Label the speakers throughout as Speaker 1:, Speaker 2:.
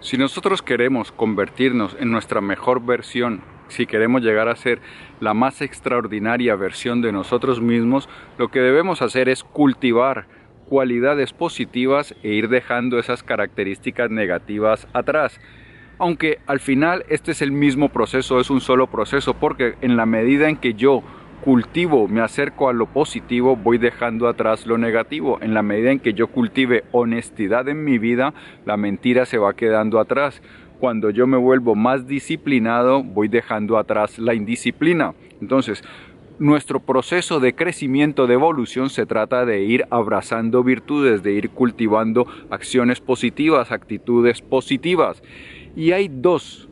Speaker 1: Si nosotros queremos convertirnos en nuestra mejor versión, si queremos llegar a ser la más extraordinaria versión de nosotros mismos, lo que debemos hacer es cultivar cualidades positivas e ir dejando esas características negativas atrás. Aunque al final este es el mismo proceso, es un solo proceso, porque en la medida en que yo cultivo, me acerco a lo positivo, voy dejando atrás lo negativo. En la medida en que yo cultive honestidad en mi vida, la mentira se va quedando atrás. Cuando yo me vuelvo más disciplinado, voy dejando atrás la indisciplina. Entonces, nuestro proceso de crecimiento, de evolución, se trata de ir abrazando virtudes, de ir cultivando acciones positivas, actitudes positivas. Y hay dos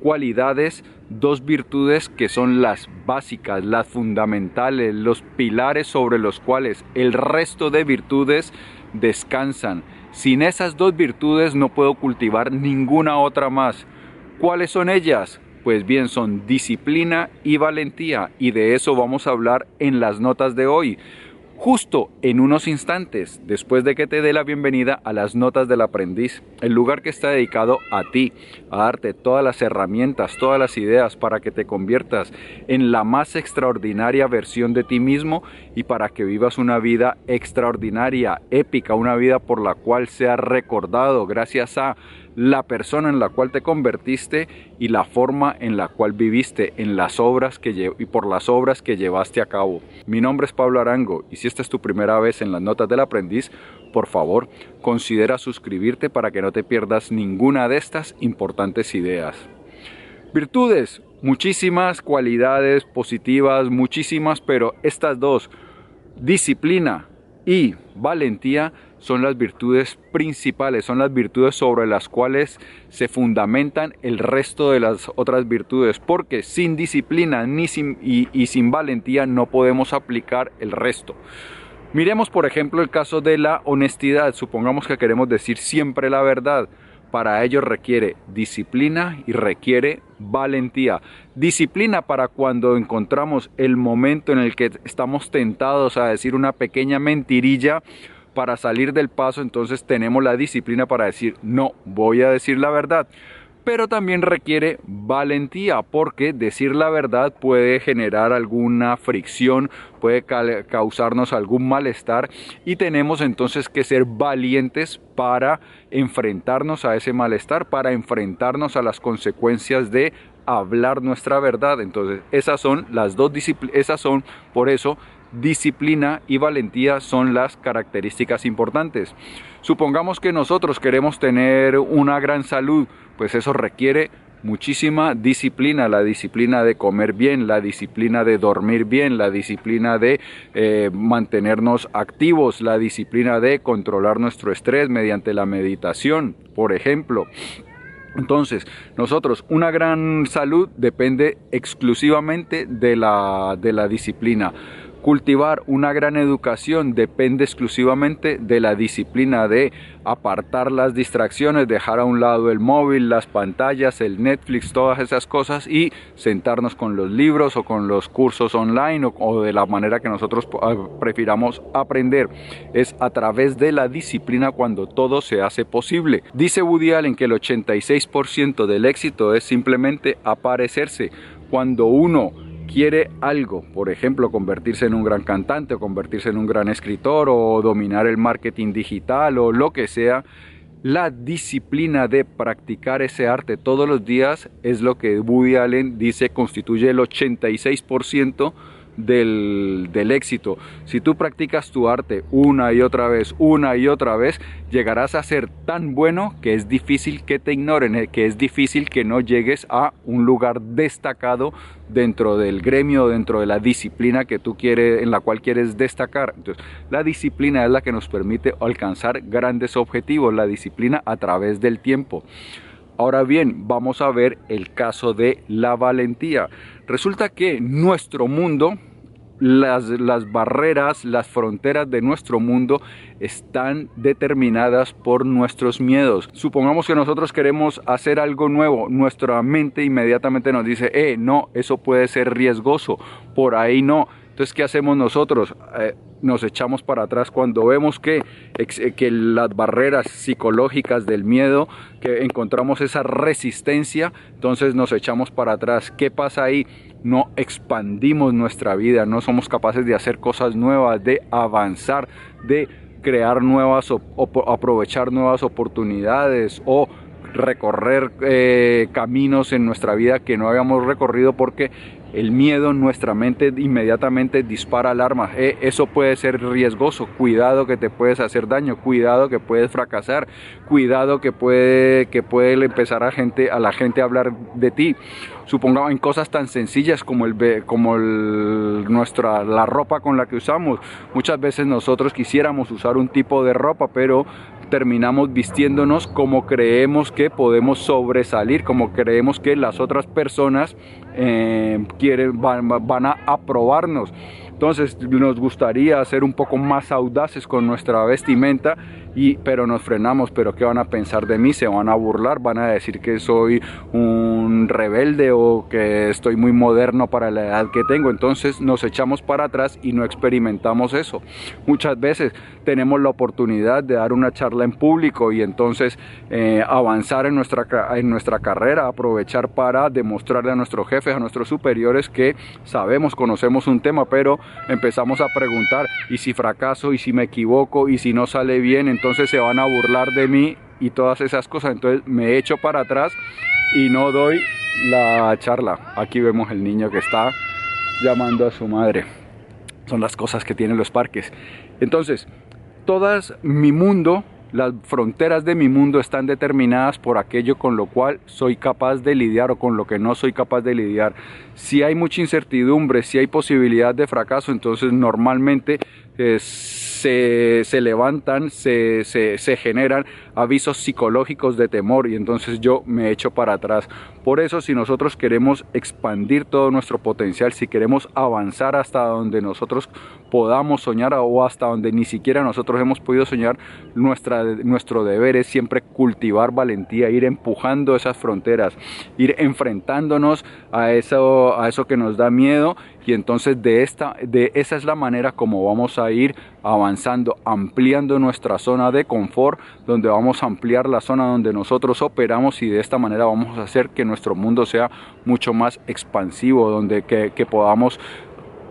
Speaker 1: cualidades dos virtudes que son las básicas, las fundamentales, los pilares sobre los cuales el resto de virtudes descansan. Sin esas dos virtudes no puedo cultivar ninguna otra más. ¿Cuáles son ellas? Pues bien, son disciplina y valentía y de eso vamos a hablar en las notas de hoy justo en unos instantes después de que te dé la bienvenida a las notas del aprendiz, el lugar que está dedicado a ti, a darte todas las herramientas, todas las ideas para que te conviertas en la más extraordinaria versión de ti mismo y para que vivas una vida extraordinaria, épica, una vida por la cual seas recordado gracias a la persona en la cual te convertiste y la forma en la cual viviste en las obras que y por las obras que llevaste a cabo. Mi nombre es Pablo Arango y si esta es tu primera vez en las notas del aprendiz, por favor, considera suscribirte para que no te pierdas ninguna de estas importantes ideas. Virtudes, muchísimas cualidades positivas, muchísimas, pero estas dos, disciplina y valentía, son las virtudes principales, son las virtudes sobre las cuales se fundamentan el resto de las otras virtudes, porque sin disciplina ni sin, y, y sin valentía no podemos aplicar el resto. Miremos por ejemplo el caso de la honestidad, supongamos que queremos decir siempre la verdad. Para ello requiere disciplina y requiere valentía. Disciplina para cuando encontramos el momento en el que estamos tentados a decir una pequeña mentirilla para salir del paso, entonces tenemos la disciplina para decir, no, voy a decir la verdad. Pero también requiere valentía, porque decir la verdad puede generar alguna fricción, puede causarnos algún malestar y tenemos entonces que ser valientes para enfrentarnos a ese malestar, para enfrentarnos a las consecuencias de hablar nuestra verdad. Entonces, esas son las dos disciplinas, esas son por eso disciplina y valentía son las características importantes. Supongamos que nosotros queremos tener una gran salud, pues eso requiere muchísima disciplina, la disciplina de comer bien, la disciplina de dormir bien, la disciplina de eh, mantenernos activos, la disciplina de controlar nuestro estrés mediante la meditación, por ejemplo. Entonces, nosotros, una gran salud depende exclusivamente de la, de la disciplina. Cultivar una gran educación depende exclusivamente de la disciplina de apartar las distracciones, dejar a un lado el móvil, las pantallas, el Netflix, todas esas cosas y sentarnos con los libros o con los cursos online o, de la manera que nosotros ah, prefiramos aprender. Es a través de la disciplina cuando todo se hace posible. Dice Woody Allen que el 86% del éxito es simplemente aparecerse. Cuando uno quiere algo, por ejemplo, convertirse en un gran cantante o convertirse en un gran escritor o dominar el marketing digital o lo que sea, la disciplina de practicar ese arte todos los días es lo que Woody Allen dice constituye el 86% del, éxito. Si tú practicas tu arte una y otra vez, una y otra vez, llegarás a ser tan bueno que es difícil que te ignoren, eh, que es difícil que no llegues a un lugar destacado dentro del gremio, dentro de la disciplina que tú quieres, en la cual quieres destacar. Entonces, la disciplina es la que nos permite alcanzar grandes objetivos, la disciplina a través del tiempo. Ahora bien, vamos a ver el caso de la valentía. Resulta que nuestro mundo, las, barreras, las fronteras de nuestro mundo están determinadas por nuestros miedos. Supongamos que nosotros queremos hacer algo nuevo, nuestra mente inmediatamente nos dice, eh, no, eso puede ser riesgoso, por ahí no Entonces, ¿qué hacemos nosotros? Eh, nos echamos para atrás cuando vemos que, que las barreras psicológicas del miedo, que encontramos esa resistencia, entonces nos echamos para atrás. ¿Qué pasa ahí? No expandimos nuestra vida, no somos capaces de hacer cosas nuevas, de avanzar, de crear nuevas, o, aprovechar nuevas oportunidades o recorrer eh, caminos en nuestra vida que no habíamos recorrido porque el miedo en nuestra mente inmediatamente dispara alarmas. Eh, eso puede ser riesgoso. Cuidado que te puedes hacer daño. Cuidado que puedes fracasar. Cuidado que puede, que puede empezar a, gente, a la gente a hablar de ti. Supongamos en cosas tan sencillas como, el, como el, nuestra, la ropa con la que usamos. Muchas veces nosotros quisiéramos usar un tipo de ropa, pero terminamos vistiéndonos como creemos que podemos sobresalir, como creemos que las otras personas eh, quieren, van, van a aprobarnos. Entonces nos gustaría ser un poco más audaces con nuestra vestimenta pero nos frenamos, pero ¿qué van a pensar de mí? Se van a burlar, van a decir que soy un rebelde o que estoy muy moderno para la edad que tengo. Entonces nos echamos para atrás y no experimentamos eso. Muchas veces tenemos la oportunidad de dar una charla en público y entonces eh, avanzar en nuestra, en nuestra carrera, aprovechar para demostrarle a nuestros jefes, a nuestros superiores que sabemos, conocemos un tema, pero empezamos a preguntar, ¿y si fracaso? ¿Y si me equivoco? ¿Y si no sale bien? Entonces entonces se van a burlar de mí y todas esas cosas. Entonces me echo para atrás y no doy la charla. Aquí vemos el niño que está llamando a su madre. Son las cosas que tienen los parques. Entonces, todas mi mundo, las fronteras de mi mundo están determinadas por aquello con lo cual soy capaz de lidiar o con lo que no soy capaz de lidiar. Si hay mucha incertidumbre, si hay posibilidad de fracaso, entonces normalmente es se, levantan, se, se, generan avisos psicológicos de temor y entonces yo me echo para atrás. Por eso si nosotros queremos expandir todo nuestro potencial, si queremos avanzar hasta donde nosotros podamos soñar o hasta donde ni siquiera nosotros hemos podido soñar, nuestra, nuestro deber es siempre cultivar valentía, ir empujando esas fronteras, ir enfrentándonos a eso, a eso que nos da miedo y entonces de esta de esa es la manera como vamos a ir avanzando ampliando nuestra zona de confort donde vamos a ampliar la zona donde nosotros operamos y de esta manera vamos a hacer que nuestro mundo sea mucho más expansivo donde que, podamos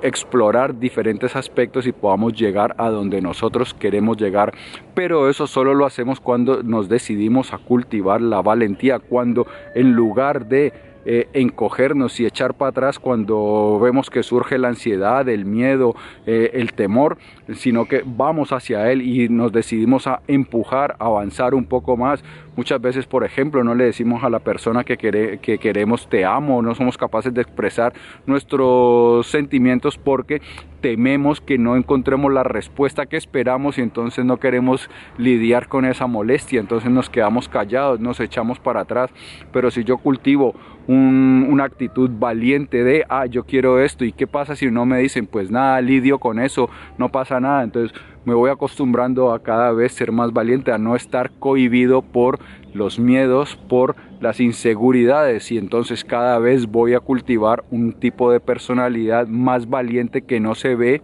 Speaker 1: explorar diferentes aspectos y podamos llegar a donde nosotros queremos llegar. Pero eso solo lo hacemos cuando nos decidimos a cultivar la valentía, cuando en lugar de eh, encogernos y echar para atrás cuando vemos que surge la ansiedad, el miedo, eh, el temor, sino que vamos hacia él y nos decidimos a empujar, avanzar un poco más. Muchas veces, por ejemplo, no le decimos a la persona que, que queremos te amo, no somos capaces de expresar nuestros sentimientos porque tememos que no encontremos la respuesta que esperamos y entonces no queremos lidiar con esa molestia, entonces nos quedamos callados, nos echamos para atrás. Pero si yo cultivo una actitud valiente de, ah, yo quiero esto, ¿y qué pasa si no me dicen? Pues nada, lidio con eso, no pasa nada. Entonces me voy acostumbrando a cada vez ser más valiente, a no estar cohibido por los miedos, por las inseguridades y entonces cada vez voy a cultivar un tipo de personalidad más valiente que no se ve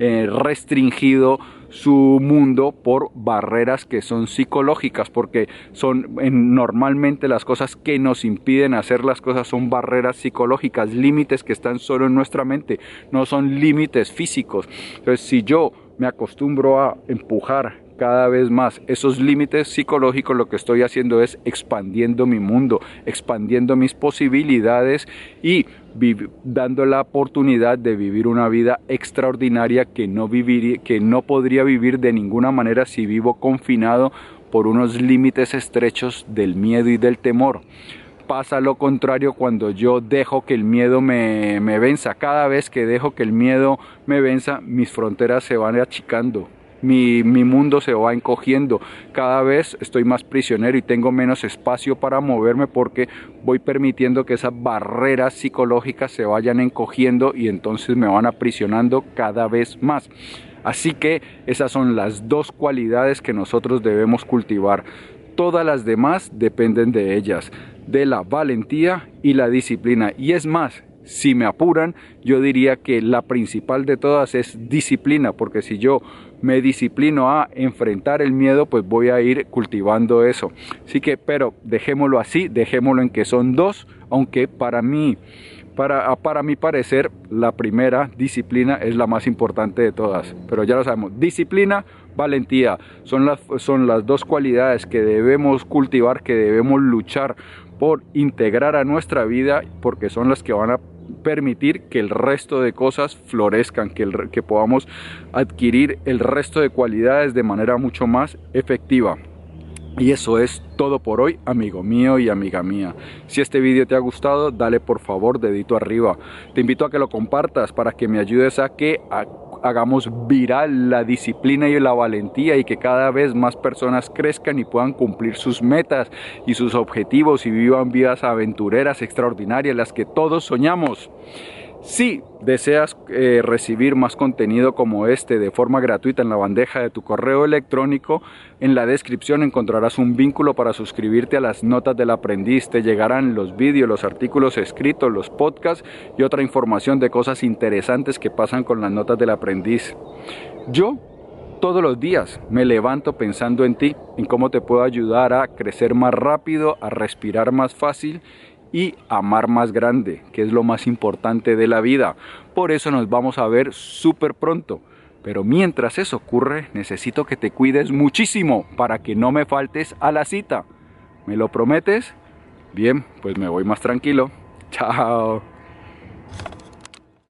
Speaker 1: eh, restringido su mundo por barreras que son psicológicas, porque son normalmente las cosas que nos impiden hacer las cosas son barreras psicológicas, límites que están solo en nuestra mente, no son límites físicos. Entonces, si yo me acostumbro a empujar cada vez más esos límites psicológicos, lo que estoy haciendo es expandiendo mi mundo, expandiendo mis posibilidades y dando la oportunidad de vivir una vida extraordinaria que no, que no podría vivir de ninguna manera si vivo confinado por unos límites estrechos del miedo y del temor pasa lo contrario cuando yo dejo que el miedo me, me, venza. Cada vez que dejo que el miedo me venza, mis fronteras se van achicando. Mi, mi, mundo se va encogiendo. Cada vez estoy más prisionero y tengo menos espacio para moverme porque voy permitiendo que esas barreras psicológicas se vayan encogiendo y entonces me van aprisionando cada vez más. Así que esas son las dos cualidades que nosotros debemos cultivar. Todas las demás dependen de ellas, de la valentía y la disciplina. Y es más, si me apuran, yo diría que la principal de todas es disciplina, porque si yo me disciplino a enfrentar el miedo, pues voy a ir cultivando eso. Así que, pero dejémoslo así, dejémoslo en que son dos, aunque para mí, para, para mi parecer, la primera disciplina es la más importante de todas. Pero ya lo sabemos, disciplina, valentía, son las, son las dos cualidades que debemos cultivar, que debemos luchar por integrar a nuestra vida, porque son las que van a permitir que el resto de cosas florezcan, que, que podamos adquirir el resto de cualidades de manera mucho más efectiva. Y eso es todo por hoy, amigo mío y amiga mía. Si este vídeo te ha gustado, dale por favor dedito arriba. Te invito a que lo compartas para que me ayudes a que hagamos viral la disciplina y la valentía y que cada vez más personas crezcan y puedan cumplir sus metas y sus objetivos y vivan vidas aventureras extraordinarias, las que todos soñamos. Si deseas eh, recibir más contenido como este de forma gratuita en la bandeja de tu correo electrónico, en la descripción encontrarás un vínculo para suscribirte a las notas del aprendiz. Te llegarán los vídeos, los artículos escritos, los podcasts y otra información de cosas interesantes que pasan con las notas del aprendiz. Yo todos los días me levanto pensando en ti, en cómo te puedo ayudar a crecer más rápido, a respirar más fácil y amar más grande, que es lo más importante de la vida. Por eso nos vamos a ver súper pronto. Pero mientras eso ocurre, necesito que te cuides muchísimo para que no me faltes a la cita. ¿Me lo prometes? Bien, pues me voy más tranquilo. Chao.